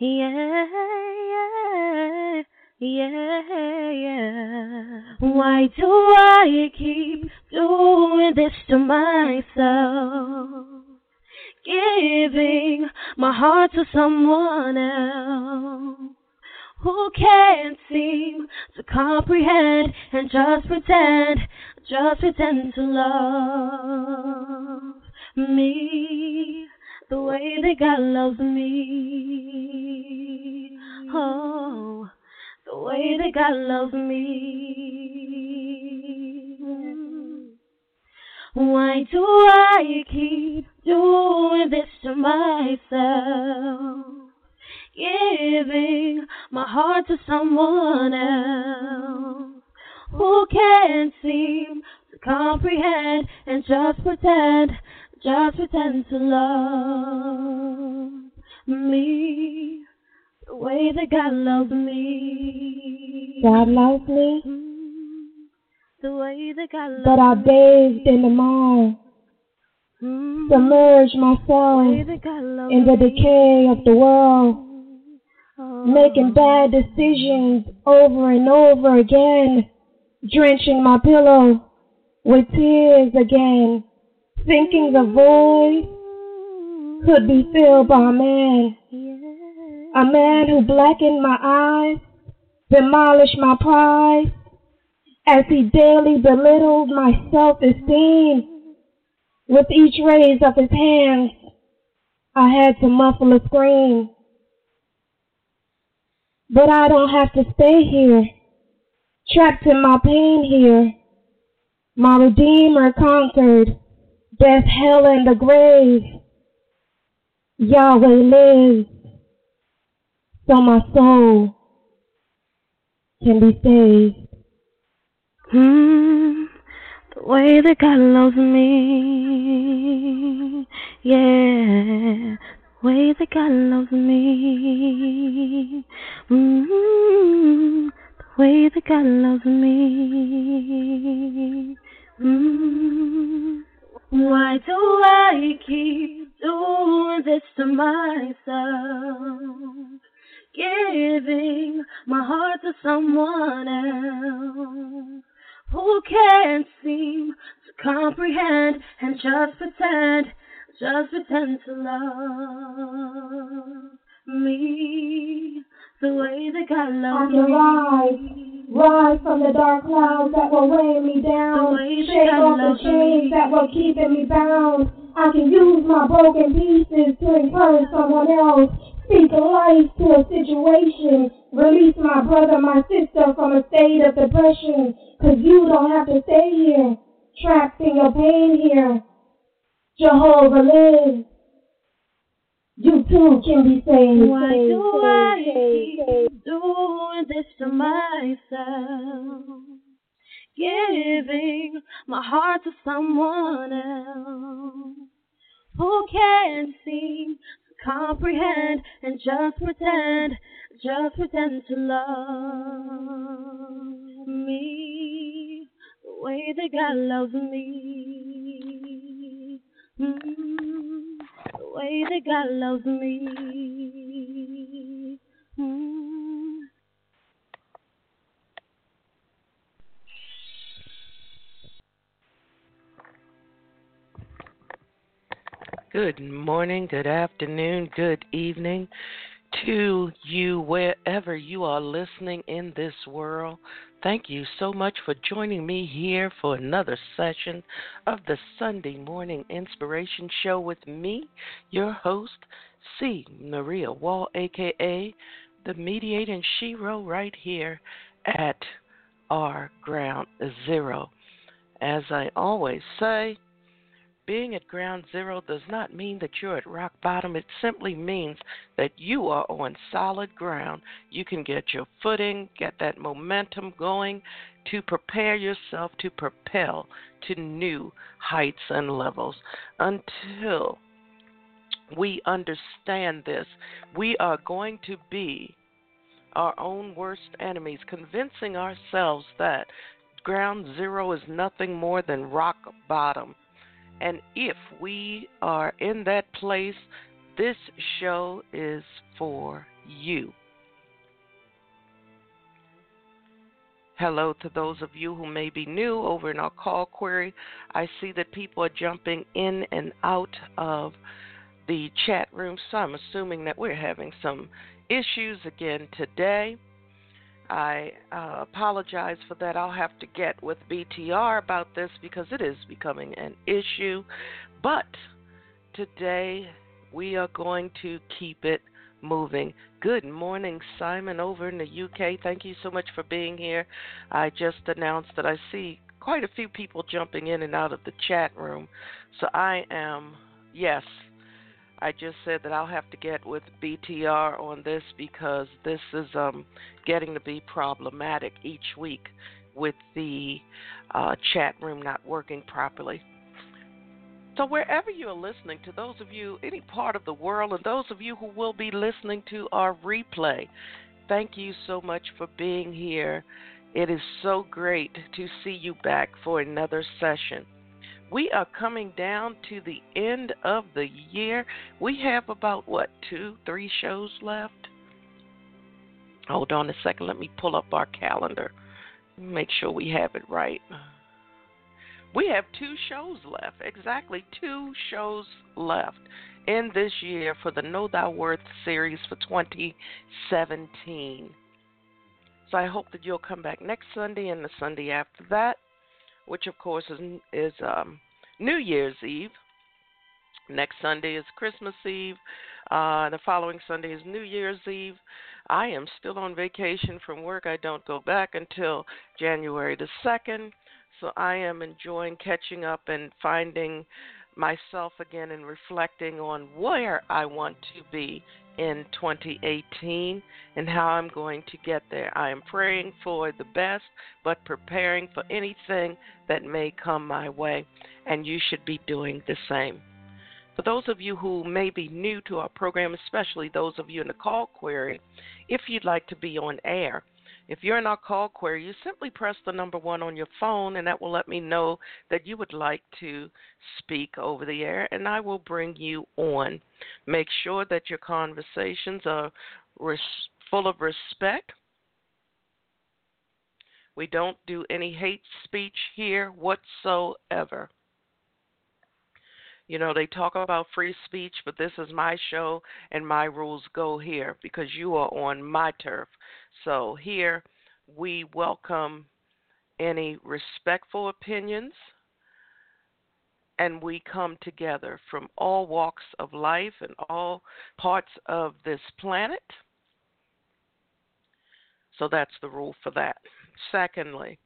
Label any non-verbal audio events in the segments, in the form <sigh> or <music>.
Yeah, yeah, yeah. Why do I keep doing this to myself? Giving my heart to someone else who can't seem to comprehend and just pretend, just pretend to love me the way that God loves me. Oh, the way that God loves me. Why do I keep doing this to myself? Giving my heart to someone else who can't seem to comprehend and just pretend, just pretend to love me the way that God loves me. God loves me, The way that God loves but I bathed in the Mm. submerged myself that God loves in the decay of the world, Oh. making bad decisions over and over again, drenching my pillow with tears again, thinking the void could be filled by a man, a man who blackened my eyes, demolished my pride, as he daily belittled my self-esteem. With each raise of his hands, I had to muffle a scream. But I don't have to stay here, trapped in my pain here. My Redeemer conquered death, hell, and the grave. Yahweh lives, so my soul can be saved. Hmm, the way that God loves me, yeah, the way that God loves me, mm, the way that God loves me. Mm. Why do I keep doing this to myself? Giving my heart to someone else who can't seem to comprehend and just pretend, just pretend to love me the way that God I loves can rise, rise from the dark clouds that will weigh me down, The way that shake off the chains that were keeping me bound. I can use my broken pieces to encourage someone else, speak life to a situation, release my brother, my sister from a state of depression, cause you don't have to stay here, trapped in your pain here. Jehovah lives. You too can be saved. Why do I keep doing this to myself? Giving my heart to someone else who can't seem to comprehend and just pretend, just pretend to love me the way that God loves me. Mm, the way that God loves me. Mm. Good morning, good afternoon, good evening to you wherever you are listening in this world. Thank you so much for joining me here for another session of the Sunday Morning Inspiration Show with me, your host, C. Maria Wall, aka the mediating Shiro, right here at our ground zero. As I always say, being at ground zero does not mean that you're at rock bottom. It simply means that you are on solid ground. You can get your footing, get that momentum going to prepare yourself to propel to new heights and levels. Until we understand this, we are going to be our own worst enemies, convincing ourselves that ground zero is nothing more than rock bottom. And if we are in that place, this show is for you. Hello to those of you who may be new over in our call query. I see that people are jumping in and out of the chat room, so I'm assuming that we're having some issues again today. I uh, apologize for that. I'll have to get with BTR about this because it is becoming an issue. But today we are going to keep it moving. Good morning, Simon, over in the UK. Thank you so much for being here. I just announced that I see quite a few people jumping in and out of the chat room. So I am, yes, I just said that I'll have to get with BTR on this because this is um, getting to be problematic each week with the uh, chat room not working properly. So, wherever you are listening, to those of you, any part of the world, and those of you who will be listening to our replay, thank you so much for being here. It is so great to see you back for another session. We are coming down to the end of the year. We have about, what, two, three shows left? Hold on a second. Let me pull up our calendar. Make sure we have it right. We have two shows left, exactly two shows left in this year for the Know Thy Worth series for 2017. So I hope that you'll come back next Sunday and the Sunday after that which of course is is um, New Year's Eve. Next Sunday is Christmas Eve. Uh, the following Sunday is New Year's Eve. I am still on vacation from work. I don't go back until January the 2nd. So I am enjoying catching up and finding myself again and reflecting on where I want to be in 2018 and how I'm going to get there. I am praying for the best, but preparing for anything that may come my way, and you should be doing the same. For those of you who may be new to our program, especially those of you in the call query, if you'd like to be on air, if you're in our call query, you simply press the number one on your phone, and that will let me know that you would like to speak over the air, and I will bring you on. Make sure that your conversations are res- full of respect. We don't do any hate speech here whatsoever. You know, they talk about free speech, but this is my show and my rules go here because you are on my turf. So here we welcome any respectful opinions and we come together from all walks of life and all parts of this planet. So that's the rule for that. Secondly,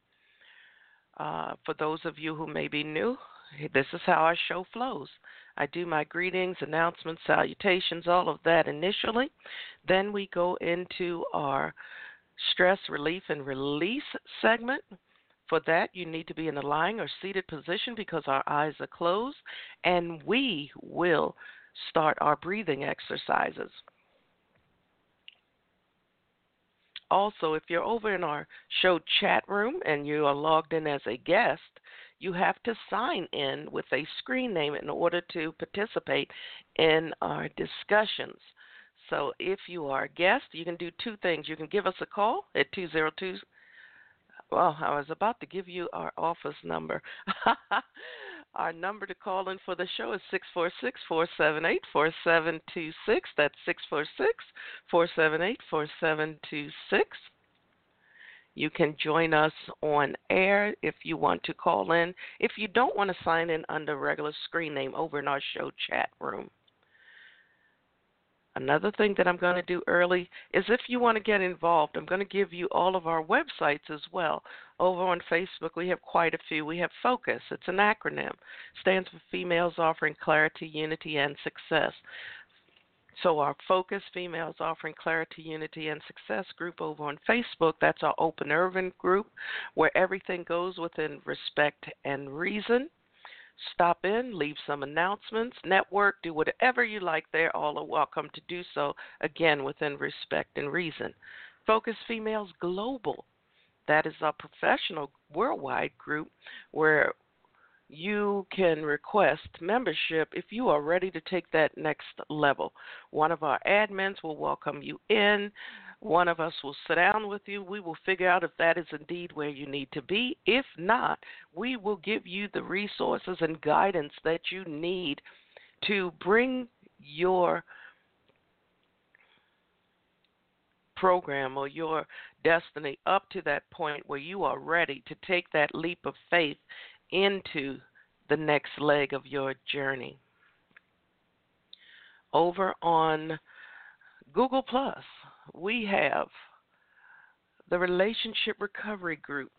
uh, for those of you who may be new, this is how our show flows. I do my greetings, announcements, salutations, all of that initially. Then we go into our stress relief and release segment. For that, you need to be in a lying or seated position because our eyes are closed, and we will start our breathing exercises. Also, if you're over in our show chat room and you are logged in as a guest, you have to sign in with a screen name in order to participate in our discussions. So if you are a guest, you can do two things. You can give us a call at 202. Well, I was about to give you our office number. <laughs> our number to call in for the show is 646 478 4726. That's 646 478 4726. You can join us on air if you want to call in. If you don't want to sign in under regular screen name over in our show chat room. Another thing that I'm going to do early is if you want to get involved, I'm going to give you all of our websites as well. Over on Facebook, we have quite a few. We have Focus, it's an acronym, stands for Females Offering Clarity, Unity, and Success. So, our Focus Females Offering Clarity, Unity, and Success group over on Facebook, that's our Open Urban group where everything goes within respect and reason. Stop in, leave some announcements, network, do whatever you like there. All are welcome to do so, again, within respect and reason. Focus Females Global. That is our professional worldwide group where you can request membership if you are ready to take that next level. One of our admins will welcome you in. One of us will sit down with you. We will figure out if that is indeed where you need to be. If not, we will give you the resources and guidance that you need to bring your program or your destiny up to that point where you are ready to take that leap of faith into the next leg of your journey. Over on Google Plus, we have the Relationship Recovery Group.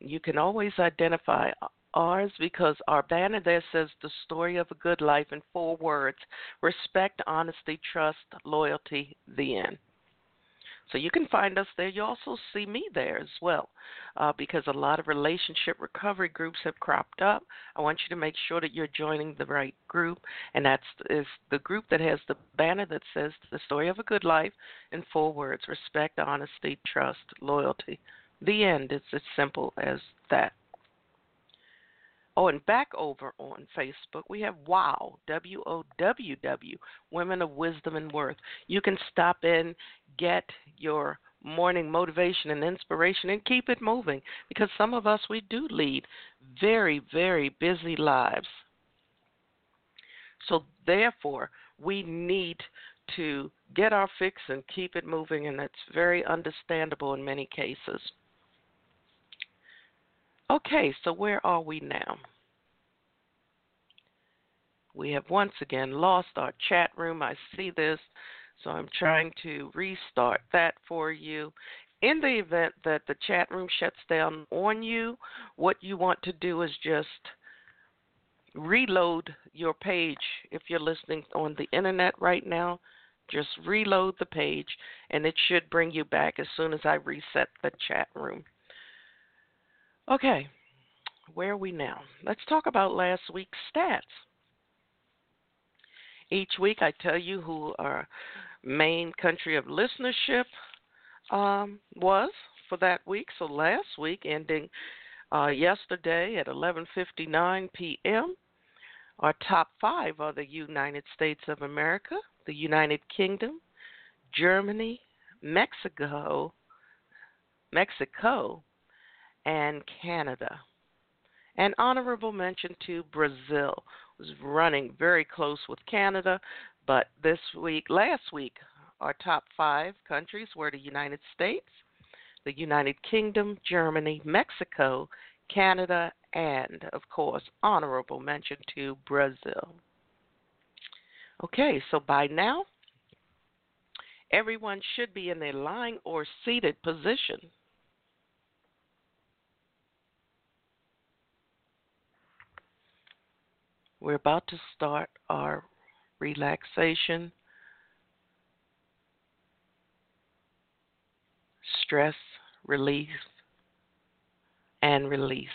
You can always identify ours because our banner there says the story of a good life in four words respect, honesty, trust, loyalty, the end. So you can find us there. You also see me there as well, uh, because a lot of relationship recovery groups have cropped up. I want you to make sure that you're joining the right group, and that's is the group that has the banner that says "The Story of a Good Life" in four words: respect, honesty, trust, loyalty. The end. It's as simple as that. Oh, and back over on Facebook, we have WOW, W O W W, Women of Wisdom and Worth. You can stop in, get your morning motivation and inspiration, and keep it moving because some of us, we do lead very, very busy lives. So, therefore, we need to get our fix and keep it moving, and that's very understandable in many cases. Okay, so where are we now? We have once again lost our chat room. I see this, so I'm trying to restart that for you. In the event that the chat room shuts down on you, what you want to do is just reload your page. If you're listening on the internet right now, just reload the page and it should bring you back as soon as I reset the chat room. Okay, where are we now? Let's talk about last week's stats. Each week I tell you who our main country of listenership um, was for that week. So last week, ending uh, yesterday at 11:59 p.m., our top five are the United States of America, the United Kingdom, Germany, Mexico, Mexico, and Canada. An honorable mention to Brazil was running very close with Canada, but this week, last week, our top five countries were the United States, the United Kingdom, Germany, Mexico, Canada, and, of course, honorable mention to Brazil. Okay, so by now, everyone should be in their lying or seated position. We're about to start our relaxation, stress relief, and release.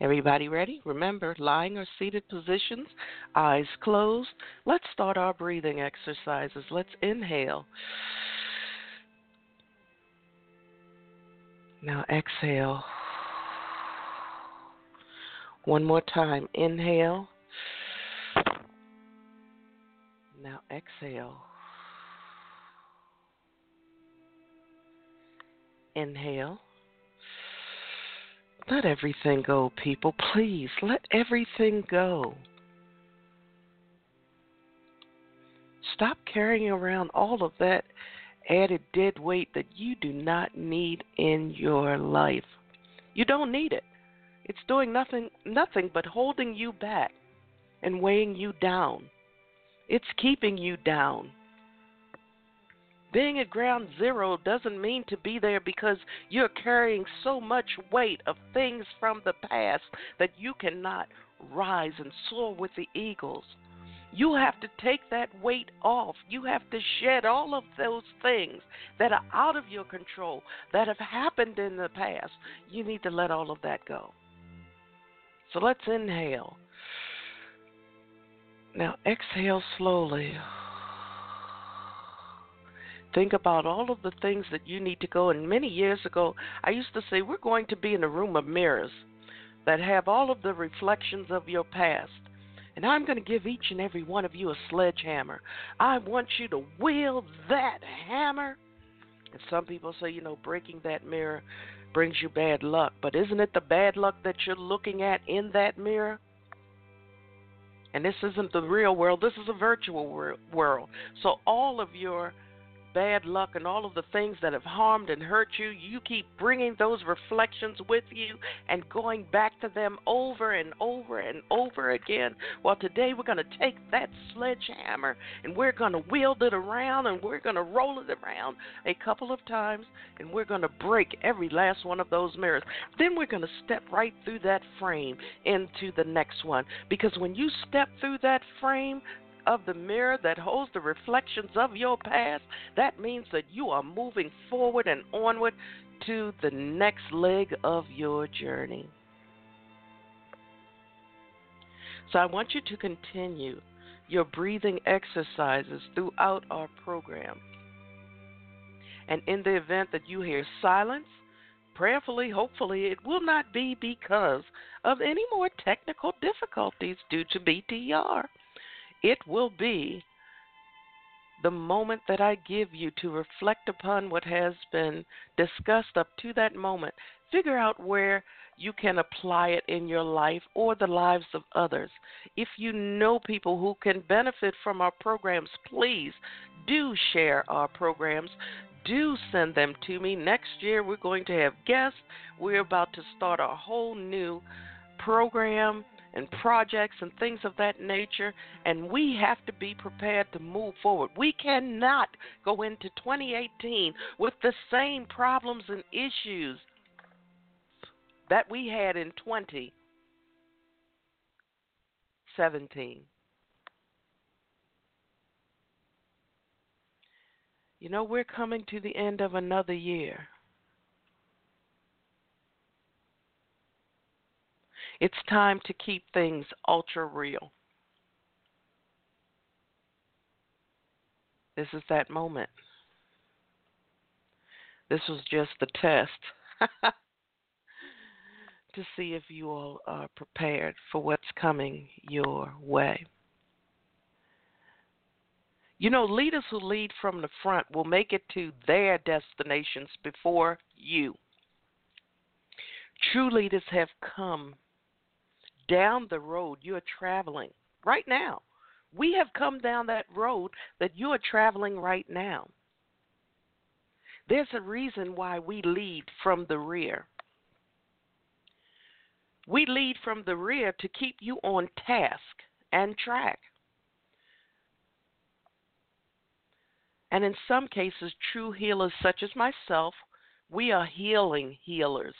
Everybody ready? Remember, lying or seated positions, eyes closed. Let's start our breathing exercises. Let's inhale. Now exhale. One more time. Inhale. Now exhale. Inhale. Let everything go, people. Please, let everything go. Stop carrying around all of that added dead weight that you do not need in your life. You don't need it. It's doing nothing nothing but holding you back and weighing you down. it's keeping you down. Being at ground zero doesn't mean to be there because you're carrying so much weight of things from the past that you cannot rise and soar with the eagles. You have to take that weight off. You have to shed all of those things that are out of your control, that have happened in the past. You need to let all of that go. So let's inhale. Now exhale slowly. Think about all of the things that you need to go. And many years ago, I used to say, We're going to be in a room of mirrors that have all of the reflections of your past. And I'm going to give each and every one of you a sledgehammer. I want you to wield that hammer. And some people say, you know, breaking that mirror brings you bad luck. But isn't it the bad luck that you're looking at in that mirror? And this isn't the real world, this is a virtual world. So all of your bad luck and all of the things that have harmed and hurt you, you keep bringing those reflections with you and going back to them over and over and over again. Well, today we're going to take that sledgehammer and we're going to wield it around and we're going to roll it around a couple of times and we're going to break every last one of those mirrors. Then we're going to step right through that frame into the next one because when you step through that frame, of the mirror that holds the reflections of your past, that means that you are moving forward and onward to the next leg of your journey. So I want you to continue your breathing exercises throughout our program. And in the event that you hear silence, prayerfully, hopefully, it will not be because of any more technical difficulties due to BTR. It will be the moment that I give you to reflect upon what has been discussed up to that moment. Figure out where you can apply it in your life or the lives of others. If you know people who can benefit from our programs, please do share our programs. Do send them to me. Next year, we're going to have guests. We're about to start a whole new program and projects and things of that nature, and we have to be prepared to move forward. We cannot go into 2018 with the same problems and issues that we had in 2017. You know, we're coming to the end of another year. It's time to keep things ultra real. This is that moment. This was just the test <laughs> to see if you all are prepared for what's coming your way. You know, leaders who lead from the front will make it to their destinations before you. True leaders have come down the road you're traveling right now. We have come down that road that you are traveling right now. There's a reason why we lead from the rear. We lead from the rear to keep you on task and track. And in some cases, true healers such as myself, we are healing healers.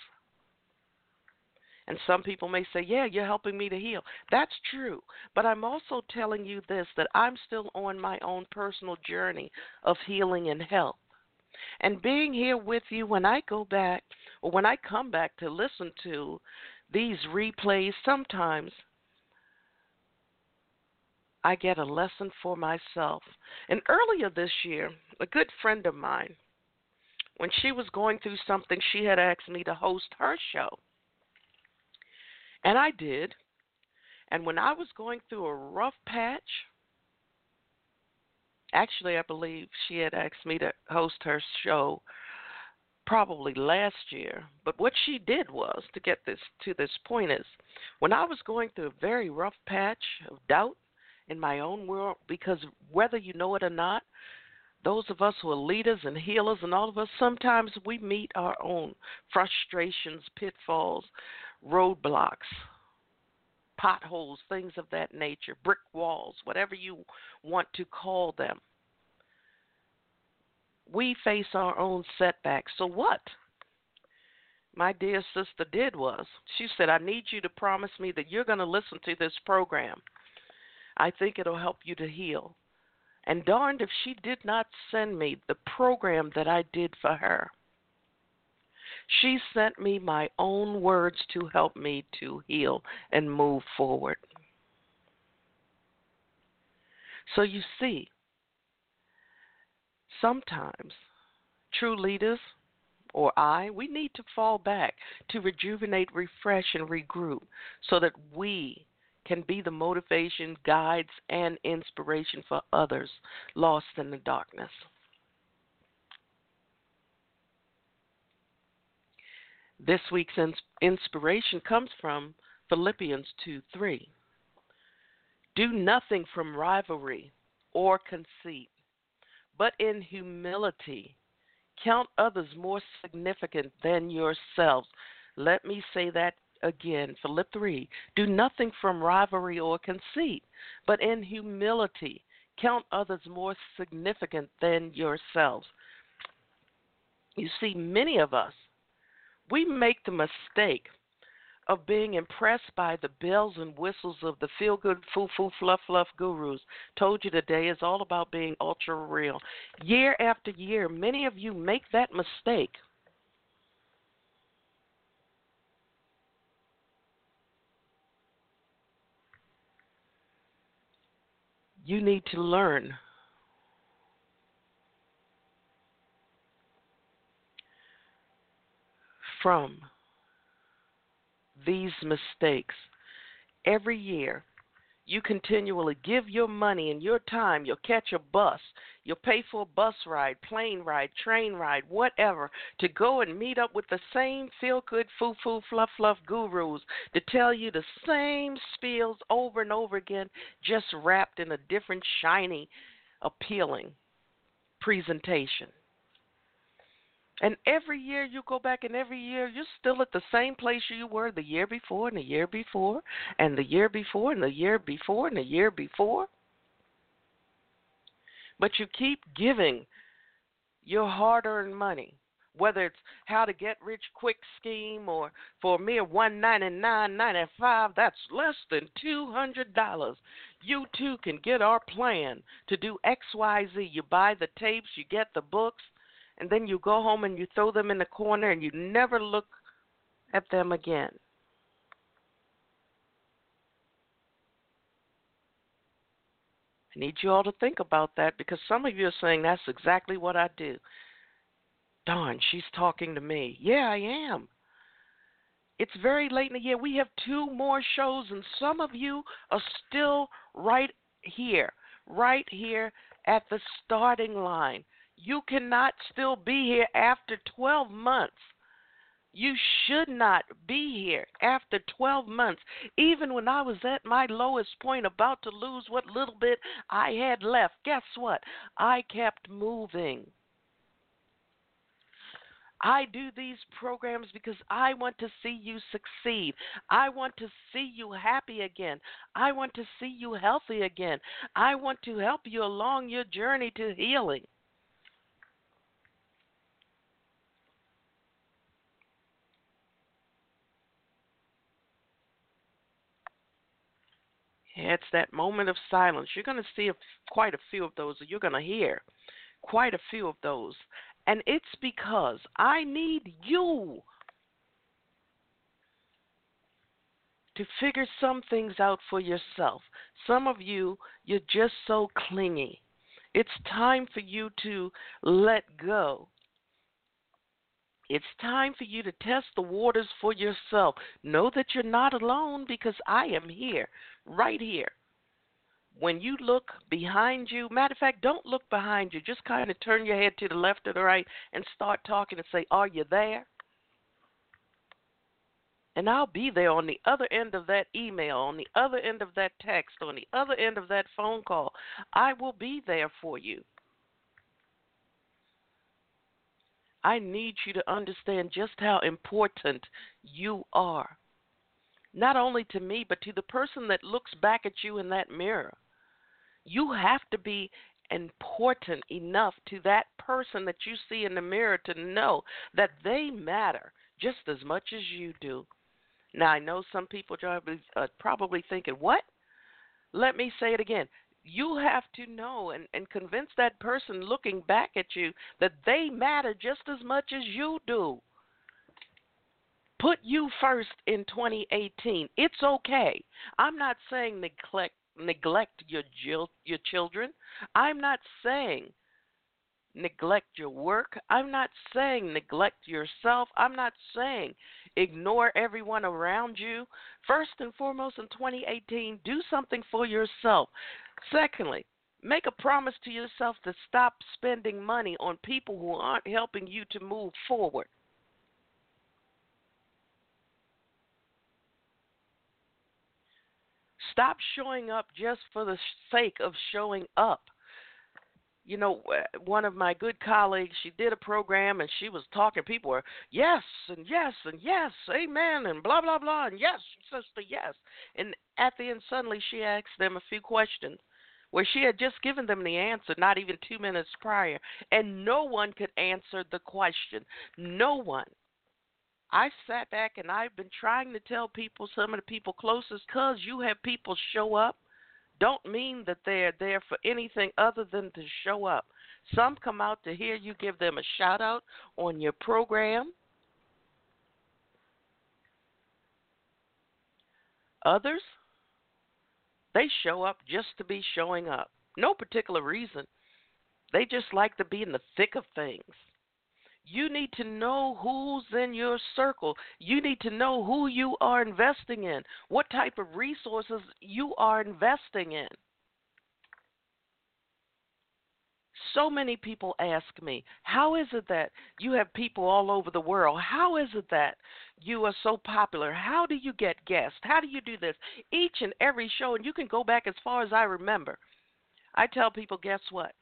And some people may say, Yeah, you're helping me to heal. That's true. But I'm also telling you this that I'm still on my own personal journey of healing and health. And being here with you when I go back or when I come back to listen to these replays, sometimes I get a lesson for myself. And earlier this year, a good friend of mine, when she was going through something, she had asked me to host her show. And I did. And when I was going through a rough patch, actually, I believe she had asked me to host her show probably last year. But what she did was to get this to this point is when I was going through a very rough patch of doubt in my own world, because whether you know it or not, those of us who are leaders and healers and all of us, sometimes we meet our own frustrations, pitfalls, roadblocks, potholes, things of that nature, brick walls, whatever you want to call them. We face our own setbacks. So what? My dear sister did was she said, I need you to promise me that you're going to listen to this program. I think it'll help you to heal. And darned if she did not send me the program that I did for her. She sent me my own words to help me to heal and move forward. So you see, sometimes true leaders or I, we need to fall back to rejuvenate, refresh, and regroup so that we can be the motivation, guides, and inspiration for others lost in the darkness. This week's inspiration comes from Philippians 2 3. Do nothing from rivalry or conceit, but in humility count others more significant than yourselves. Let me say that again. Philip 3. Do nothing from rivalry or conceit, but in humility count others more significant than yourselves. You see, many of us we make the mistake of being impressed by the bells and whistles of the feel good, foo foo, fluff fluff gurus. Told you today is all about being ultra real. Year after year, many of you make that mistake. You need to learn from these mistakes. Every year, you continually give your money and your time, you'll catch a bus, you'll pay for a bus ride, plane ride, train ride, whatever, to go and meet up with the same feel good, foo foo, fluff fluff gurus to tell you the same spiels over and over again, just wrapped in a different, shiny, appealing presentation. And every year you go back, and every year you're still at the same place you were the year before, and the year before, and the year before, and the year before, and the year before. But you keep giving your hard earned money, whether it's how to get rich quick scheme or for a mere one ninety nine ninety five, that's less than two hundred dollars. You too can get our plan to do XYZ. You buy the tapes, you get the books and then you go home and you throw them in the corner and you never look at them again. I need you all to think about that because some of you are saying that's exactly what I do. Darn, she's talking to me. Yeah, I am. It's very late in the year. We have two more shows, and some of you are still right here, right here at the starting line. You cannot still be here after 12 months. You should not be here after 12 months. Even when I was at my lowest point, about to lose what little bit I had left, guess what? I kept moving. I do these programs because I want to see you succeed. I want to see you happy again. I want to see you healthy again. I want to help you along your journey to healing. It's that moment of silence. You're going to see a, quite a few of those, you're going to hear quite a few of those. And it's because I need you to figure some things out for yourself. Some of you, you're just so clingy. It's time for you to let go it's time for you to test the waters for yourself. Know that you're not alone because I am here, right here. When you look behind you, matter of fact, don't look behind you. Just kind of turn your head to the left or the right and start talking and say, Are you there? And I'll be there on the other end of that email, on the other end of that text, on the other end of that phone call. I will be there for you. I need you to understand just how important you are. not only to me, but to the person that looks back at you in that mirror. You have to be important enough to that person that you see in the mirror to know that they matter just as much as you do. Now, I know some people are uh, probably thinking, what? Let me say it again. You have to know and, and convince that person looking back at you that they matter just as much as you do. Put you first in 2018. It's okay. I'm not saying neglect neglect your your children. I'm not saying neglect your work. I'm not saying neglect yourself. I'm not saying ignore everyone around you. First and foremost in 2018, do something for yourself. Secondly, make a promise to yourself to stop spending money on people who aren't helping you to move forward. Stop showing up just for the sake of showing up. You know, one of my good colleagues, she did a program and she was talking. People were, yes, and yes, and yes, amen, and blah, blah, blah, and yes, sister, yes. And at the end, suddenly she asked them a few questions where she had just given them the answer not even two minutes prior, and no one could answer the question. No one. I sat back and I've been trying to tell people, some of the people closest, because you have people show up, don't mean that they're there for anything other than to show up. Some come out to hear you give them a shout out on your program. Others, they show up just to be showing up. No particular reason. They just like to be in the thick of things. You need to know who's in your circle. You need to know who you are investing in, what type of resources you are investing in. So many people ask me, How is it that you have people all over the world? How is it that you are so popular? How do you get guests? How do you do this? Each and every show, and you can go back as far as I remember. I tell people, Guess what?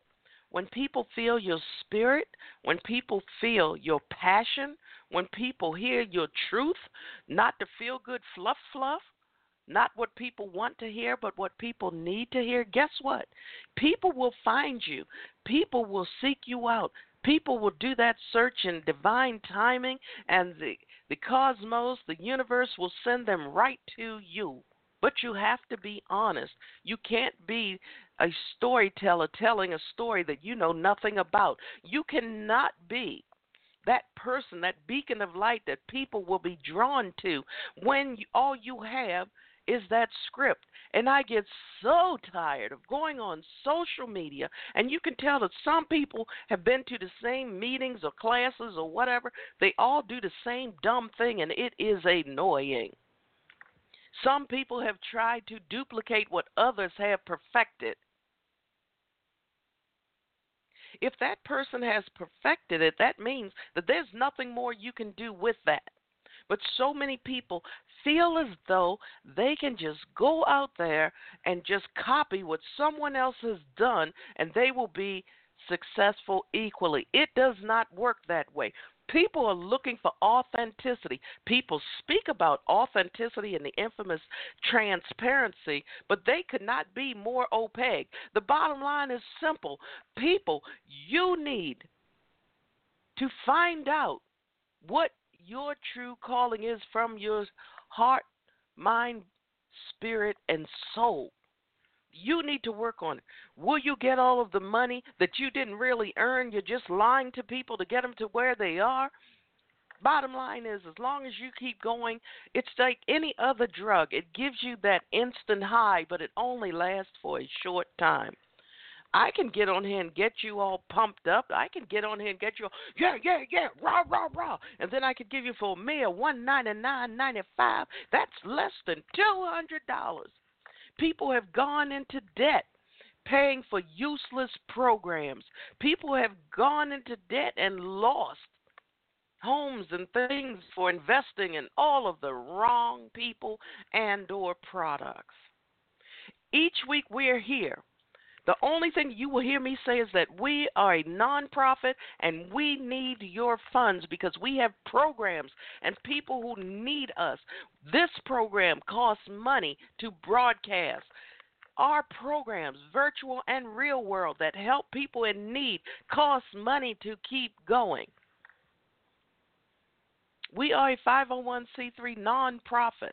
when people feel your spirit, when people feel your passion, when people hear your truth, not the feel good fluff fluff, not what people want to hear, but what people need to hear, guess what? People will find you. People will seek you out. People will do that search in divine timing, and the, the cosmos, the universe, will send them right to you. But you have to be honest. You can't be a storyteller telling a story that you know nothing about. You cannot be that person, that beacon of light that people will be drawn to when all you have is that script. And I get so tired of going on social media, and you can tell that some people have been to the same meetings or classes or whatever. They all do the same dumb thing, and it is annoying. Some people have tried to duplicate what others have perfected. If that person has perfected it, that means that there's nothing more you can do with that. But so many people feel as though they can just go out there and just copy what someone else has done and they will be successful equally. It does not work that way. People are looking for authenticity. People speak about authenticity and the infamous transparency, but they could not be more opaque. The bottom line is simple. People, you need to find out what your true calling is from your heart, mind, spirit, and soul. You need to work on it. Will you get all of the money that you didn't really earn? You're just lying to people to get them to where they are. Bottom line is, as long as you keep going, it's like any other drug. It gives you that instant high, but it only lasts for a short time. I can get on here and get you all pumped up. I can get on here and get you, all, yeah, yeah, yeah, rah, rah, rah, and then I could give you for a meal one ninety nine ninety five. That's less than two hundred dollars. People have gone into debt paying for useless programs. People have gone into debt and lost homes and things for investing in all of the wrong people and or products. Each week we're here The only thing you will hear me say is that we are a nonprofit and we need your funds because we have programs and people who need us. This program costs money to broadcast. Our programs, virtual and real world, that help people in need, cost money to keep going. We are a 501c3 nonprofit.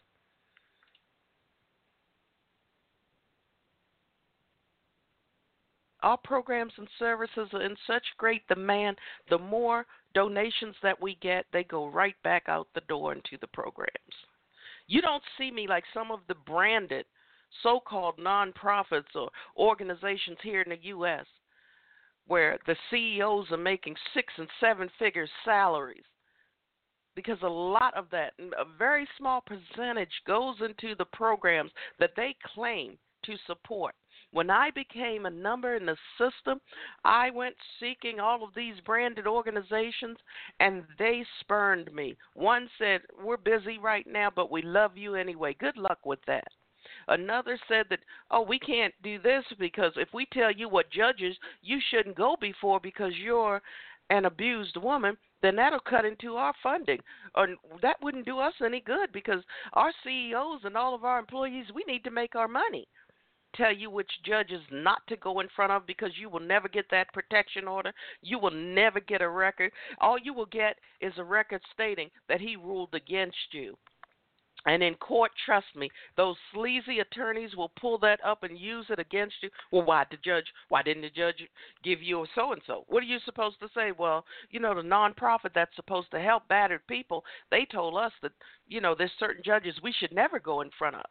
Our programs and services are in such great demand, the more donations that we get, they go right back out the door into the programs. You don't see me like some of the branded so called nonprofits or organizations here in the U.S. where the CEOs are making six and seven figure salaries. Because a lot of that, a very small percentage, goes into the programs that they claim to support. When I became a number in the system, I went seeking all of these branded organizations and they spurned me. One said, We're busy right now, but we love you anyway. Good luck with that. Another said that, oh, we can't do this because if we tell you what judges you shouldn't go before because you're an abused woman, then that'll cut into our funding. Or that wouldn't do us any good because our CEOs and all of our employees, we need to make our money tell you which judges not to go in front of because you will never get that protection order. You will never get a record. All you will get is a record stating that he ruled against you. And in court, trust me, those sleazy attorneys will pull that up and use it against you. Well, why the judge? Why didn't the judge give you a so and so? What are you supposed to say? Well, you know, the nonprofit that's supposed to help battered people, they told us that you know there's certain judges we should never go in front of.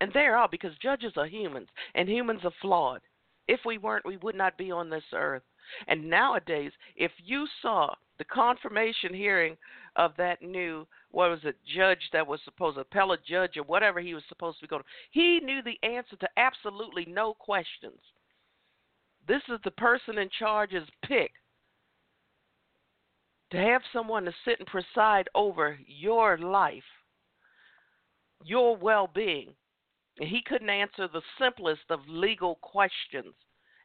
And they are because judges are humans, and humans are flawed. If we weren't, we would not be on this earth. And nowadays, if you saw the confirmation hearing of that new, what was it, judge that was supposed, to appellate judge or whatever he was supposed to be going to, he knew the answer to absolutely no questions. This is the person in charge's pick to have someone to sit and preside over your life, your well being, he couldn't answer the simplest of legal questions.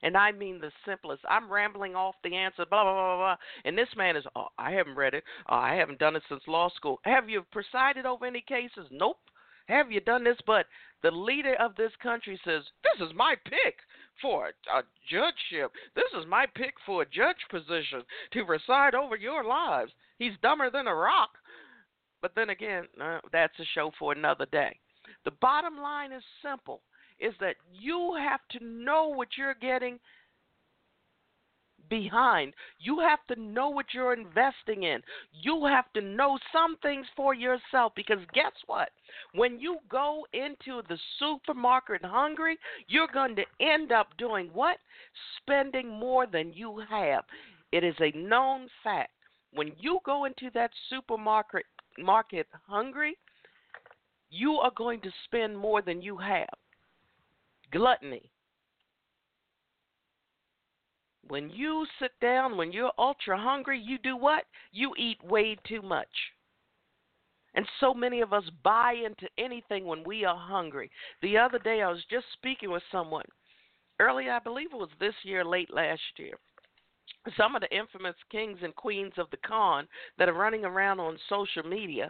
And I mean the simplest. I'm rambling off the answer, blah, blah, blah, blah. And this man is, oh, I haven't read it. Oh, I haven't done it since law school. Have you presided over any cases? Nope. Have you done this? But the leader of this country says, This is my pick for a judgeship. This is my pick for a judge position to preside over your lives. He's dumber than a rock. But then again, uh, that's a show for another day. The bottom line is simple is that you have to know what you're getting behind. You have to know what you're investing in. You have to know some things for yourself because guess what? When you go into the supermarket hungry, you're going to end up doing what? Spending more than you have. It is a known fact. When you go into that supermarket market hungry, you are going to spend more than you have. Gluttony. When you sit down, when you're ultra hungry, you do what? You eat way too much. And so many of us buy into anything when we are hungry. The other day, I was just speaking with someone. Early, I believe it was this year, late last year. Some of the infamous kings and queens of the con that are running around on social media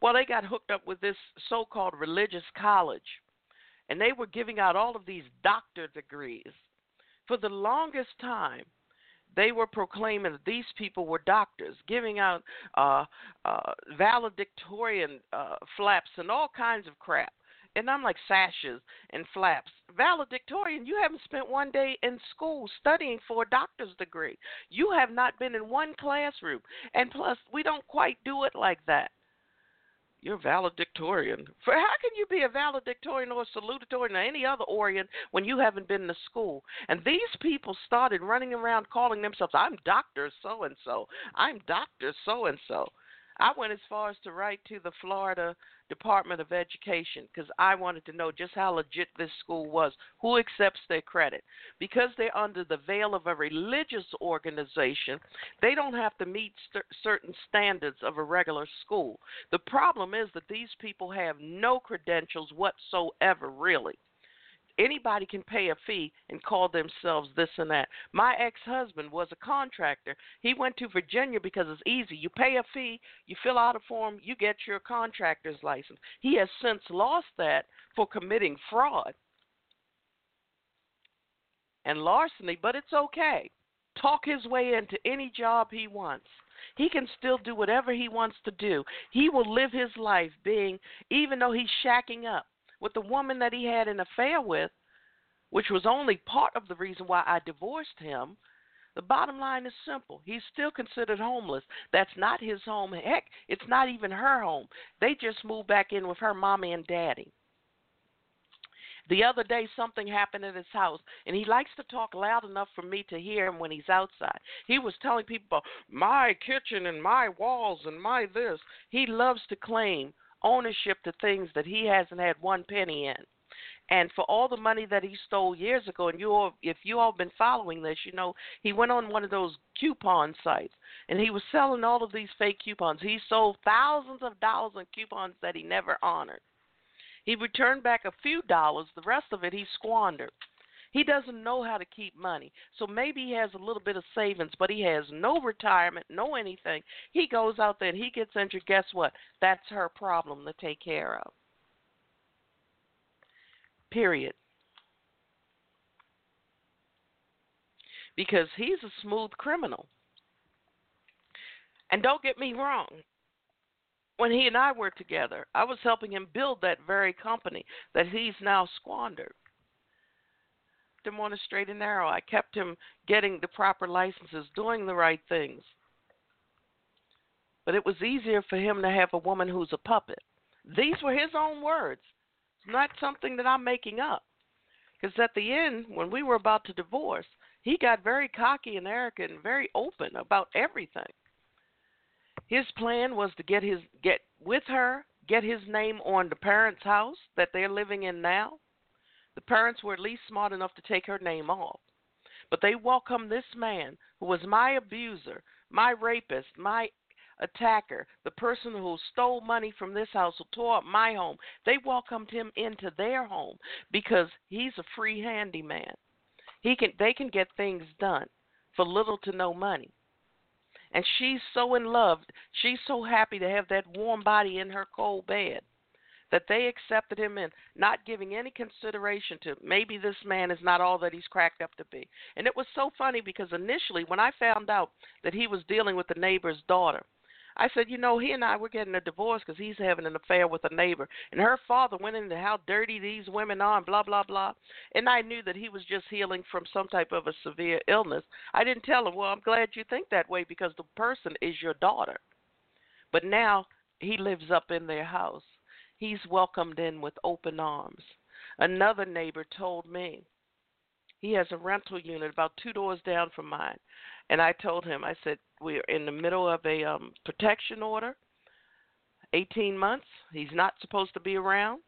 well, they got hooked up with this so called religious college, and they were giving out all of these doctor degrees. For the longest time, they were proclaiming that these people were doctors, giving out uh, uh, valedictorian uh, flaps and all kinds of crap. And I'm like sashes and flaps. Valedictorian, you haven't spent one day in school studying for a doctor's degree. You have not been in one classroom. And plus, we don't quite do it like that. You're valedictorian. For how can you be a valedictorian or a salutatorian or any other Orion when you haven't been to school? And these people started running around calling themselves, "I'm Doctor So and So. I'm Doctor So and So." I went as far as to write to the Florida Department of Education because I wanted to know just how legit this school was. Who accepts their credit? Because they're under the veil of a religious organization, they don't have to meet st- certain standards of a regular school. The problem is that these people have no credentials whatsoever, really. Anybody can pay a fee and call themselves this and that. My ex-husband was a contractor. He went to Virginia because it's easy. You pay a fee, you fill out a form, you get your contractor's license. He has since lost that for committing fraud and larceny, but it's okay. Talk his way into any job he wants. He can still do whatever he wants to do. He will live his life being, even though he's shacking up with the woman that he had an affair with, which was only part of the reason why I divorced him. The bottom line is simple. He's still considered homeless. That's not his home. Heck, it's not even her home. They just moved back in with her mommy and daddy. The other day, something happened at his house, and he likes to talk loud enough for me to hear him when he's outside. He was telling people, My kitchen and my walls and my this. He loves to claim ownership to things that he hasn't had one penny in. And for all the money that he stole years ago, and you all, if you all been following this, you know he went on one of those coupon sites, and he was selling all of these fake coupons. He sold thousands of dollars in coupons that he never honored. He returned back a few dollars. The rest of it he squandered. He doesn't know how to keep money. So maybe he has a little bit of savings, but he has no retirement, no anything. He goes out there and he gets injured. Guess what? That's her problem to take care of. Period. Because he's a smooth criminal. And don't get me wrong, when he and I were together, I was helping him build that very company that he's now squandered him on a straight and narrow. I kept him getting the proper licenses, doing the right things. But it was easier for him to have a woman who's a puppet. These were his own words. It's not something that I'm making up. Because at the end, when we were about to divorce, he got very cocky and arrogant and very open about everything. His plan was to get his get with her, get his name on the parents' house that they're living in now, the parents were at least smart enough to take her name off. But they welcomed this man who was my abuser, my rapist, my attacker, the person who stole money from this house, who tore up my home. They welcomed him into their home because he's a free handyman. He can they can get things done for little to no money. And she's so in love. She's so happy to have that warm body in her cold bed that they accepted him in, not giving any consideration to maybe this man is not all that he's cracked up to be. And it was so funny because initially, when I found out that he was dealing with the neighbor's daughter, I said, you know, he and I were getting a divorce because he's having an affair with a neighbor, and her father went into how dirty these women are, and blah blah blah. And I knew that he was just healing from some type of a severe illness. I didn't tell him, well, I'm glad you think that way because the person is your daughter. But now he lives up in their house he's welcomed in with open arms. Another neighbor told me he has a rental unit about two doors down from mine. And I told him, I said, we're in the middle of a um, protection order, 18 months. He's not supposed to be around.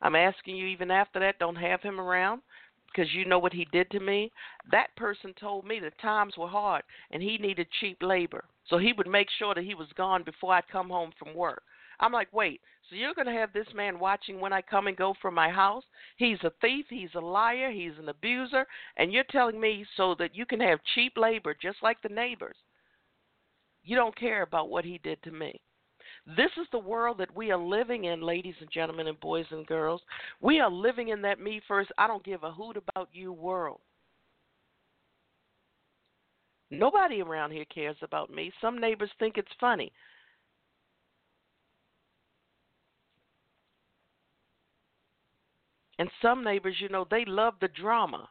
I'm asking you, even after that, don't have him around because you know what he did to me. That person told me the times were hard and he needed cheap labor. So he would make sure that he was gone before I'd come home from work. I'm like, wait, so you're going to have this man watching when I come and go from my house? He's a thief, he's a liar, he's an abuser, and you're telling me so that you can have cheap labor just like the neighbors. You don't care about what he did to me. This is the world that we are living in, ladies and gentlemen, and boys and girls. We are living in that me first, I don't give a hoot about you world. Nobody around here cares about me. Some neighbors think it's funny. And some neighbors, you know, they love the drama.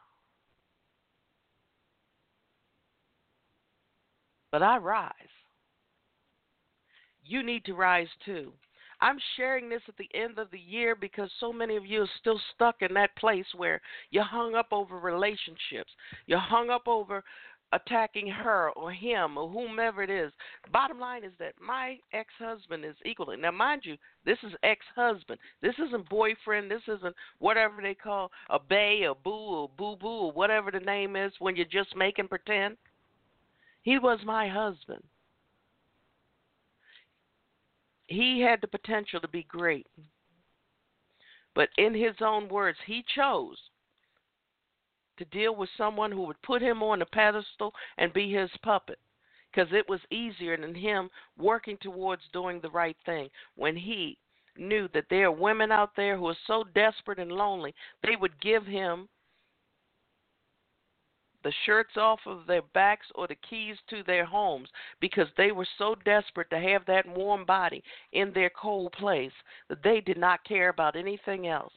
But I rise. You need to rise too. I'm sharing this at the end of the year because so many of you are still stuck in that place where you're hung up over relationships. You're hung up over attacking her or him or whomever it is. Bottom line is that my ex husband is equally. Now, mind you, this is ex husband. This isn't boyfriend. This isn't whatever they call a bay or boo or boo boo or whatever the name is when you're just making pretend. He was my husband. He had the potential to be great. But in his own words, he chose to deal with someone who would put him on a pedestal and be his puppet because it was easier than him working towards doing the right thing when he knew that there are women out there who are so desperate and lonely they would give him the shirts off of their backs or the keys to their homes because they were so desperate to have that warm body in their cold place that they did not care about anything else.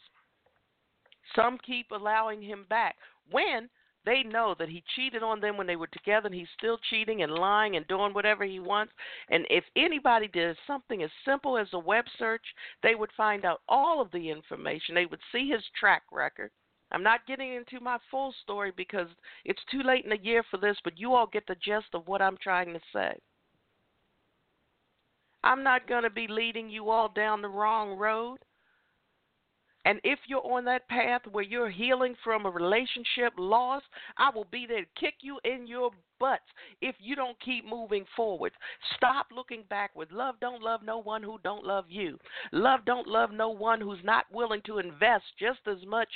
Some keep allowing him back when they know that he cheated on them when they were together and he's still cheating and lying and doing whatever he wants. And if anybody did something as simple as a web search, they would find out all of the information. They would see his track record. I'm not getting into my full story because it's too late in the year for this, but you all get the gist of what I'm trying to say. I'm not going to be leading you all down the wrong road. And if you're on that path where you're healing from a relationship loss, I will be there to kick you in your butts if you don't keep moving forward. Stop looking backward. Love don't love no one who don't love you. Love don't love no one who's not willing to invest just as much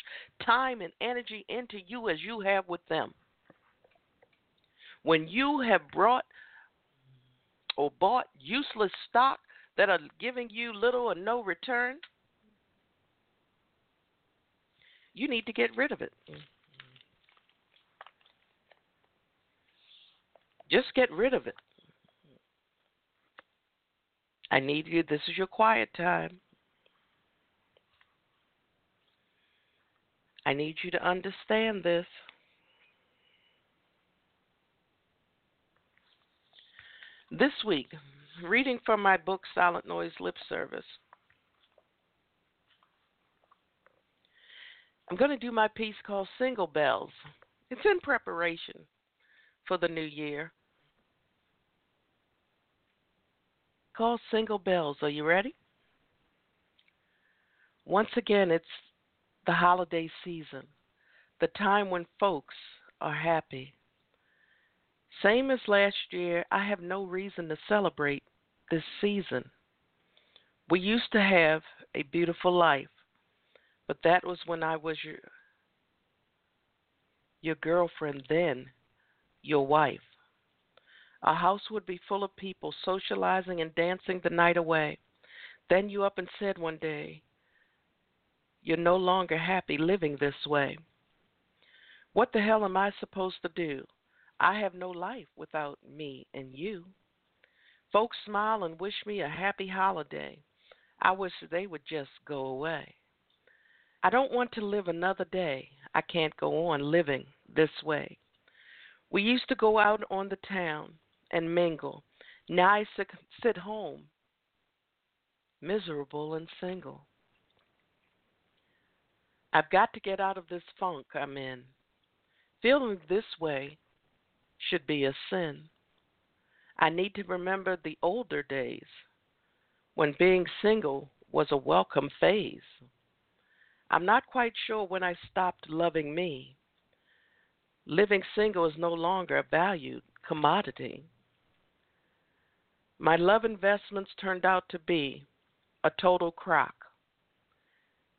time and energy into you as you have with them. When you have brought or bought useless stock that are giving you little or no return, you need to get rid of it. Just get rid of it. I need you. This is your quiet time. I need you to understand this. This week, reading from my book, Silent Noise Lip Service. I'm going to do my piece called Single Bells. It's in preparation for the new year. Called Single Bells. Are you ready? Once again, it's the holiday season, the time when folks are happy. Same as last year, I have no reason to celebrate this season. We used to have a beautiful life but that was when I was your your girlfriend then, your wife. Our house would be full of people socializing and dancing the night away. Then you up and said one day, You're no longer happy living this way. What the hell am I supposed to do? I have no life without me and you. Folks smile and wish me a happy holiday. I wish they would just go away. I don't want to live another day. I can't go on living this way. We used to go out on the town and mingle. Now I sit home, miserable and single. I've got to get out of this funk I'm in. Feeling this way should be a sin. I need to remember the older days when being single was a welcome phase. I'm not quite sure when I stopped loving me. Living single is no longer a valued commodity. My love investments turned out to be a total crock.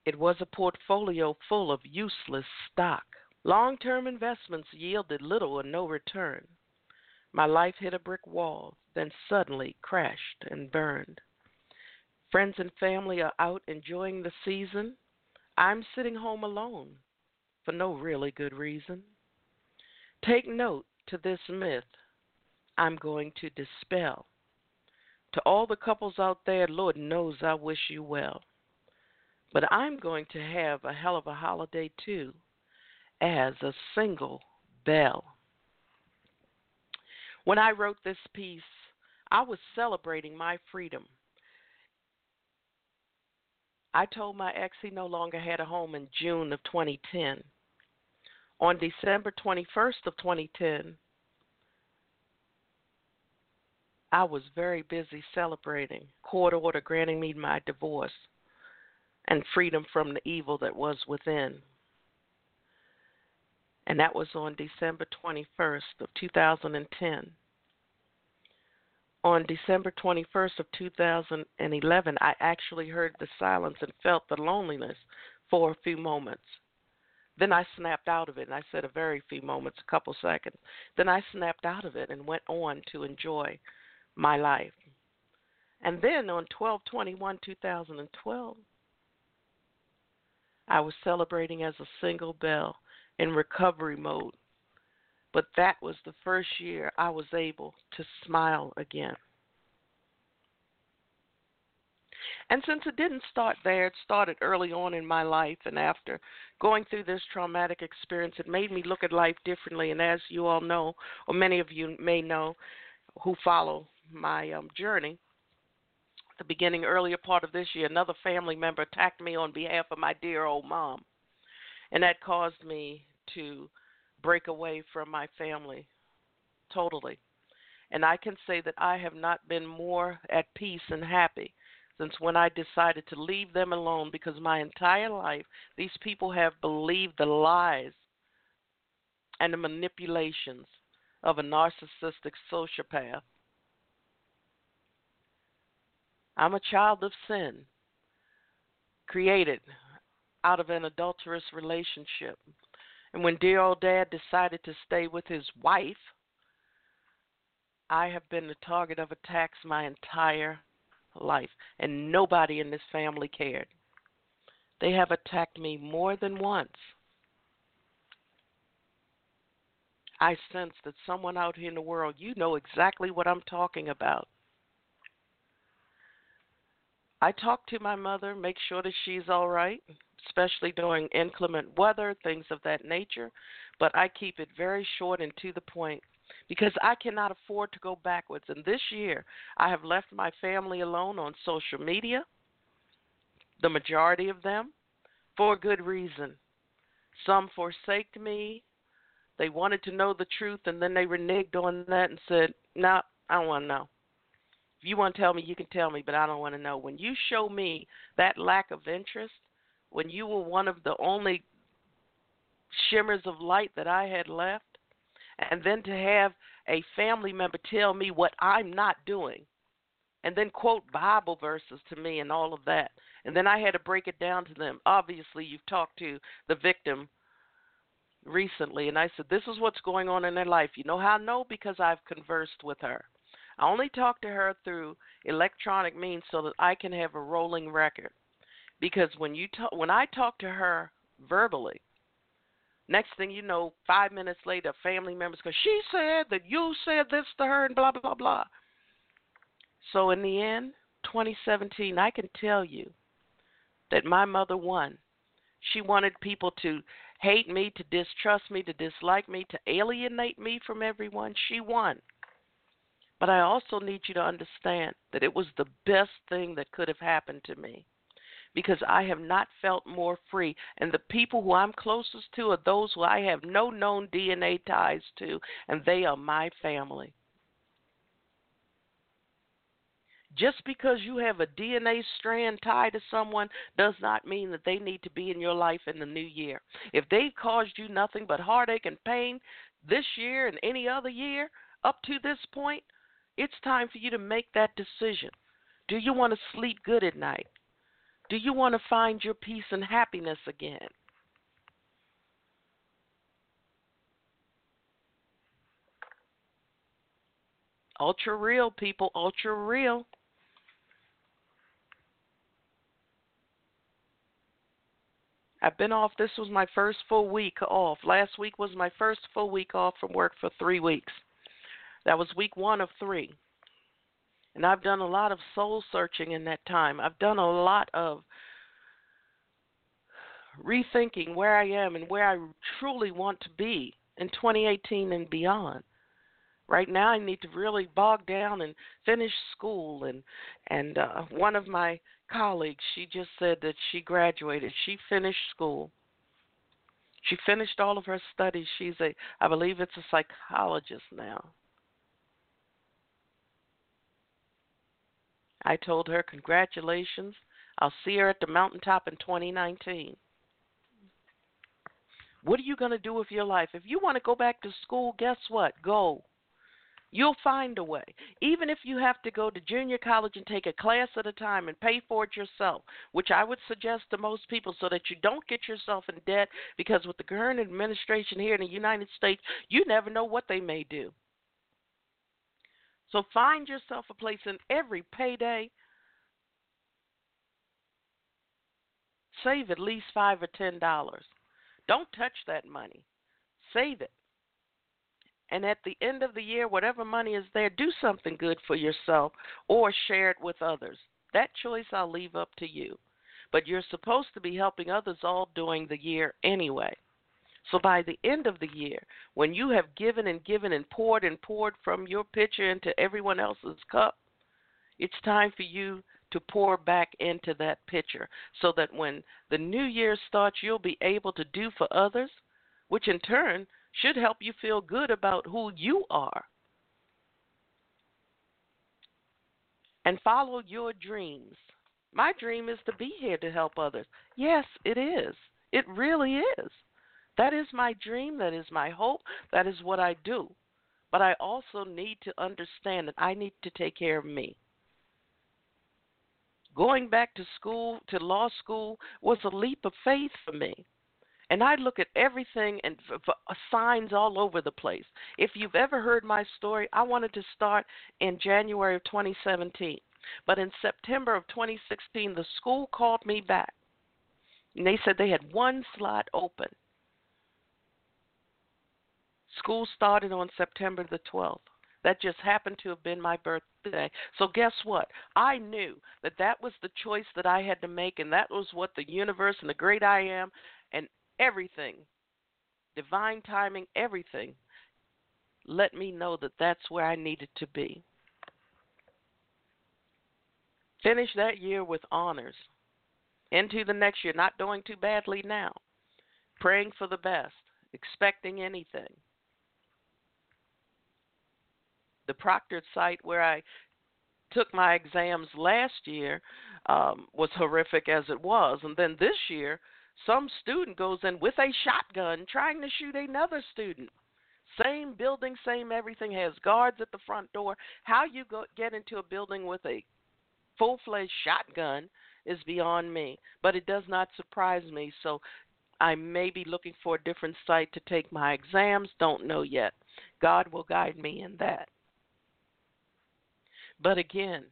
It was a portfolio full of useless stock. Long term investments yielded little or no return. My life hit a brick wall, then suddenly crashed and burned. Friends and family are out enjoying the season. I'm sitting home alone for no really good reason. Take note to this myth I'm going to dispel. To all the couples out there, Lord knows I wish you well. But I'm going to have a hell of a holiday too, as a single bell. When I wrote this piece, I was celebrating my freedom I told my ex he no longer had a home in June of 2010. On December 21st of 2010, I was very busy celebrating court order granting me my divorce and freedom from the evil that was within. And that was on December 21st of 2010 on December 21st of 2011, I actually heard the silence and felt the loneliness for a few moments. Then I snapped out of it, and I said a very few moments, a couple seconds. Then I snapped out of it and went on to enjoy my life. And then on 12/21, 2012, I was celebrating as a single belle in recovery mode. But that was the first year I was able to smile again. And since it didn't start there, it started early on in my life. And after going through this traumatic experience, it made me look at life differently. And as you all know, or many of you may know who follow my um, journey, the beginning, earlier part of this year, another family member attacked me on behalf of my dear old mom. And that caused me to break away from my family totally. And I can say that I have not been more at peace and happy since when I decided to leave them alone because my entire life these people have believed the lies and the manipulations of a narcissistic sociopath. I'm a child of sin, created out of an adulterous relationship. And when dear old dad decided to stay with his wife, I have been the target of attacks my entire life, and nobody in this family cared. They have attacked me more than once. I sense that someone out here in the world, you know exactly what I'm talking about. I talk to my mother, make sure that she's all right, especially during inclement weather, things of that nature, but I keep it very short and to the point because I cannot afford to go backwards. And this year, I have left my family alone on social media, the majority of them, for a good reason. Some forsaked me. They wanted to know the truth, and then they reneged on that and said, No, nah, I don't want to know. If you want to tell me, you can tell me, but I don't want to know. When you show me that lack of interest, when you were one of the only shimmers of light that I had left, and then to have a family member tell me what I'm not doing, and then quote Bible verses to me and all of that. And then I had to break it down to them. Obviously, you've talked to the victim recently, and I said, This is what's going on in their life. You know how I know? Because I've conversed with her. I only talk to her through electronic means so that I can have a rolling record. Because when you talk, when I talk to her verbally, Next thing you know, five minutes later, family members go, She said that you said this to her and blah, blah, blah. So in the end, 2017, I can tell you that my mother won. She wanted people to hate me, to distrust me, to dislike me, to alienate me from everyone. She won. But I also need you to understand that it was the best thing that could have happened to me because I have not felt more free. And the people who I'm closest to are those who I have no known DNA ties to, and they are my family. Just because you have a DNA strand tied to someone does not mean that they need to be in your life in the new year. If they've caused you nothing but heartache and pain this year and any other year up to this point, it's time for you to make that decision. Do you want to sleep good at night? Do you want to find your peace and happiness again? Ultra real, people, ultra real. I've been off. This was my first full week off. Last week was my first full week off from work for three weeks. That was week one of three. And I've done a lot of soul searching in that time. I've done a lot of rethinking where I am and where I truly want to be in 2018 and beyond. Right now, I need to really bog down and finish school. And and uh, one of my colleagues, she just said that she graduated. She finished school. She finished all of her studies. She's a, I believe, it's a psychologist now. I told her, Congratulations. I'll see her at the mountaintop in 2019. What are you going to do with your life? If you want to go back to school, guess what? Go. You'll find a way. Even if you have to go to junior college and take a class at a time and pay for it yourself, which I would suggest to most people so that you don't get yourself in debt because with the current administration here in the United States, you never know what they may do. So find yourself a place in every payday. Save at least five or ten dollars. Don't touch that money. Save it. And at the end of the year, whatever money is there, do something good for yourself or share it with others. That choice I'll leave up to you. But you're supposed to be helping others all during the year anyway. So by the end of the year, when you have given and given and poured and poured from your pitcher into everyone else's cup, it's time for you to pour back into that pitcher so that when the new year starts, you'll be able to do for others, which in turn should help you feel good about who you are. And follow your dreams. My dream is to be here to help others. Yes, it is. It really is. That is my dream. That is my hope. That is what I do. But I also need to understand that I need to take care of me. Going back to school, to law school, was a leap of faith for me and I look at everything and f- f- uh, signs all over the place. If you've ever heard my story, I wanted to start in January of 2017, but in September of 2016, the school called me back, and they said they had one slot open. School started on September the 12th. That just happened to have been my birthday. So guess what? I knew that that was the choice that I had to make, and that was what the universe and the great I am and everything, divine timing, everything, let me know that that's where I needed to be. Finish that year with honors. Into the next year, not doing too badly now. Praying for the best, expecting anything. The proctored site where I took my exams last year um, was horrific as it was, and then this year some student goes in with a shotgun trying to shoot another student. Same building, same everything, has guards at the front door. How you go, get into a building with a full fledged shotgun is beyond me, but it does not surprise me. So I may be looking for a different site to take my exams, don't know yet. God will guide me in that. But again,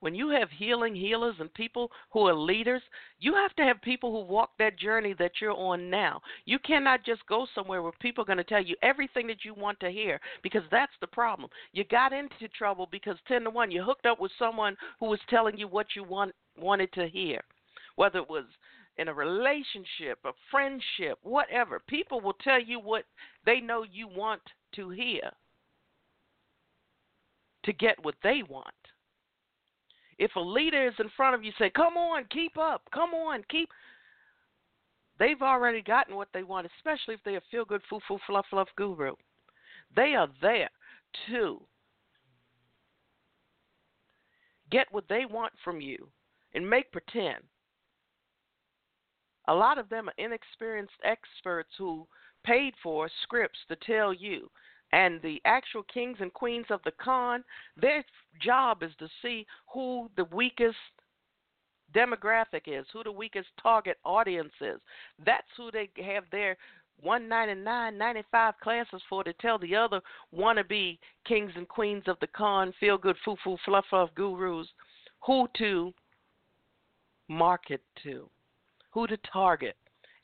when you have healing healers and people who are leaders, you have to have people who walk that journey that you're on now. You cannot just go somewhere where people are going to tell you everything that you want to hear because that's the problem. You got into trouble because 10 to 1, you hooked up with someone who was telling you what you want, wanted to hear, whether it was in a relationship, a friendship, whatever. People will tell you what they know you want to hear to get what they want. If a leader is in front of you, say, "Come on, keep up. Come on, keep." They've already gotten what they want, especially if they're a feel good, foo foo, fluff fluff guru. They are there to get what they want from you and make pretend. A lot of them are inexperienced experts who paid for scripts to tell you and the actual kings and queens of the con, their job is to see who the weakest demographic is, who the weakest target audience is. That's who they have their 199, 95 classes for to tell the other wannabe kings and queens of the con, feel good, foo foo, fluff fluff gurus, who to market to, who to target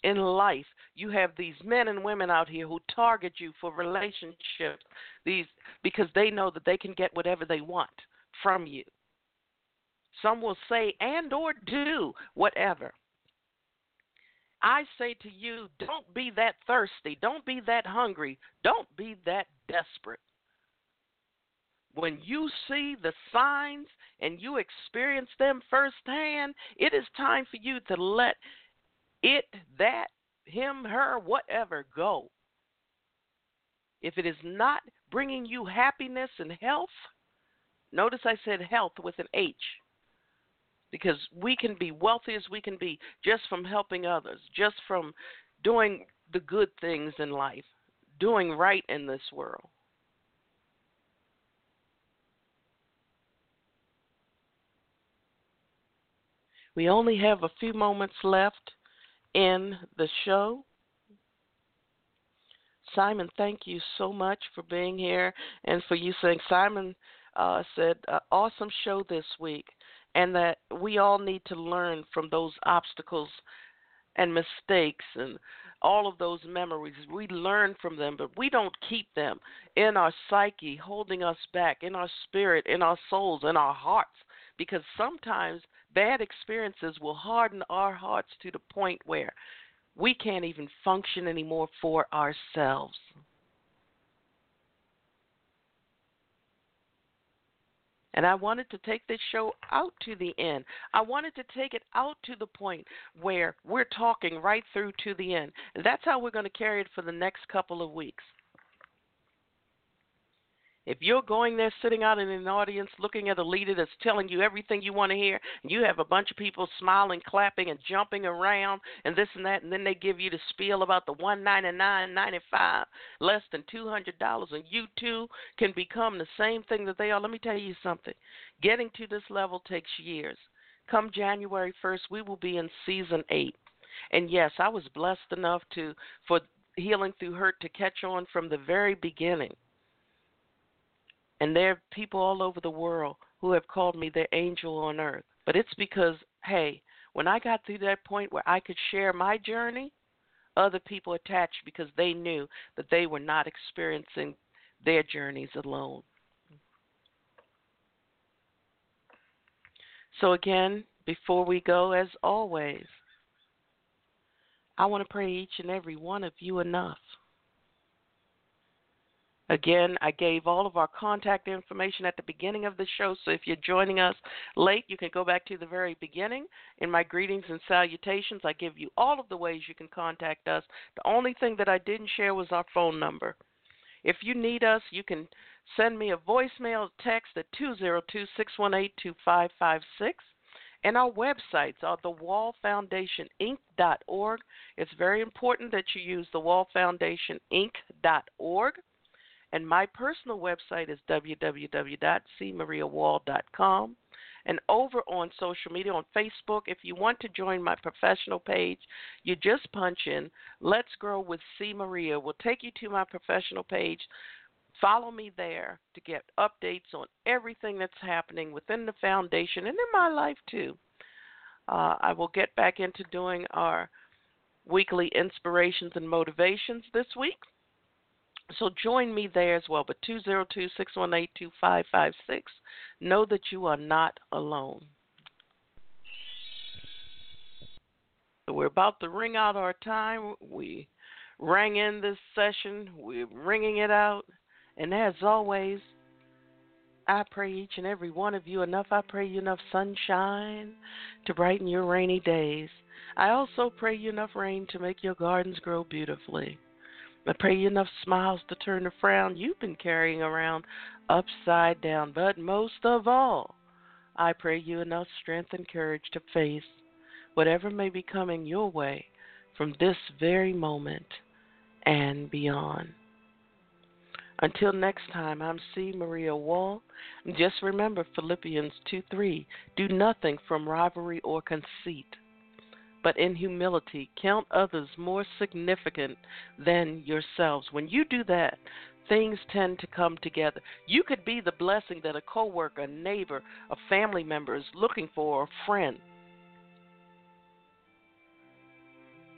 in life you have these men and women out here who target you for relationships these because they know that they can get whatever they want from you. Some will say and or do whatever. I say to you don't be that thirsty. Don't be that hungry. Don't be that desperate. When you see the signs and you experience them firsthand, it is time for you to let it, that, him, her, whatever, go. If it is not bringing you happiness and health, notice I said health with an H because we can be wealthy as we can be just from helping others, just from doing the good things in life, doing right in this world. We only have a few moments left in the show. Simon, thank you so much for being here and for you saying, Simon uh, said, uh, awesome show this week, and that we all need to learn from those obstacles and mistakes and all of those memories. We learn from them, but we don't keep them in our psyche, holding us back, in our spirit, in our souls, in our hearts, because sometimes bad experiences will harden our hearts to the point where we can't even function anymore for ourselves. And I wanted to take this show out to the end. I wanted to take it out to the point where we're talking right through to the end. And that's how we're going to carry it for the next couple of weeks. If you're going there sitting out in an audience looking at a leader that's telling you everything you want to hear, and you have a bunch of people smiling, clapping, and jumping around, and this and that, and then they give you the spiel about the one ninety nine ninety five, less than two hundred dollars, and you too can become the same thing that they are. Let me tell you something. Getting to this level takes years. Come January first, we will be in season eight. And yes, I was blessed enough to for healing through hurt to catch on from the very beginning and there are people all over the world who have called me their angel on earth. But it's because, hey, when I got to that point where I could share my journey, other people attached because they knew that they were not experiencing their journeys alone. So, again, before we go, as always, I want to pray each and every one of you enough Again, I gave all of our contact information at the beginning of the show, so if you're joining us late, you can go back to the very beginning. In my greetings and salutations, I give you all of the ways you can contact us. The only thing that I didn't share was our phone number. If you need us, you can send me a voicemail text at 202 618 2556. And our websites are thewallfoundationinc.org. It's very important that you use thewallfoundationinc.org. And my personal website is www.cmariawall.com. And over on social media, on Facebook, if you want to join my professional page, you just punch in Let's Grow with C. Maria. We'll take you to my professional page. Follow me there to get updates on everything that's happening within the foundation and in my life, too. Uh, I will get back into doing our weekly inspirations and motivations this week. So join me there as well. But 202 618 2556. Know that you are not alone. So we're about to ring out our time. We rang in this session, we're ringing it out. And as always, I pray each and every one of you enough. I pray you enough sunshine to brighten your rainy days. I also pray you enough rain to make your gardens grow beautifully. I pray you enough smiles to turn the frown you've been carrying around upside down. But most of all, I pray you enough strength and courage to face whatever may be coming your way from this very moment and beyond. Until next time, I'm C. Maria Wall. Just remember Philippians 2 3 do nothing from rivalry or conceit but in humility count others more significant than yourselves. When you do that, things tend to come together. You could be the blessing that a coworker, a neighbor, a family member is looking for, or a friend.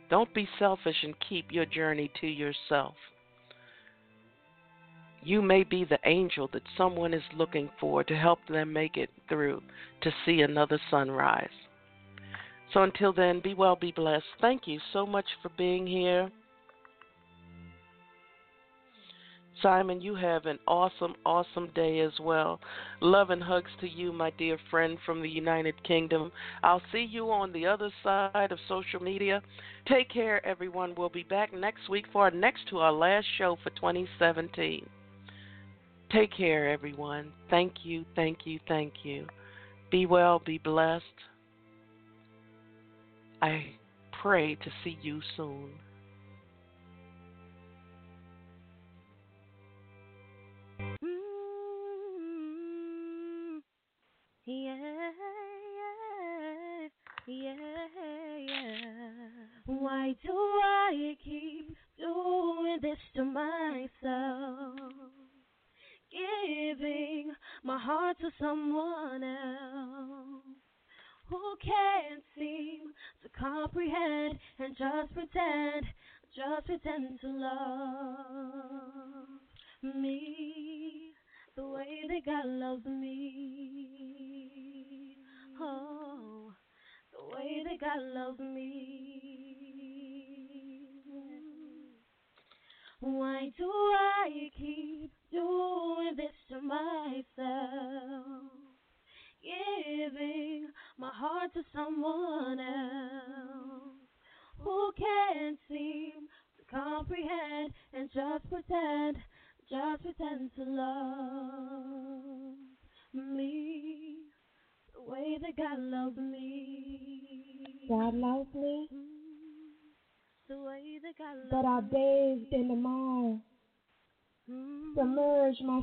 Don't be selfish and keep your journey to yourself. You may be the angel that someone is looking for to help them make it through to see another sunrise. So until then, be well, be blessed. Thank you so much for being here. Simon, you have an awesome, awesome day as well. Love and hugs to you, my dear friend from the United Kingdom. I'll see you on the other side of social media. Take care, everyone. We'll be back next week for our next to our last show for 2017. Take care, everyone. Thank you, thank you, thank you. Be well, be blessed. I pray to see you soon. Mm, yeah, yeah. Yeah, yeah. Why do I keep doing this to myself? Giving my heart to someone else who can't seem to comprehend and just pretend, just pretend to love me the way that God loves me. Oh, the way that God loves me. God loves me. God loves me, Mm, The way that God loves but I bathed in the mire, Mm. submerged my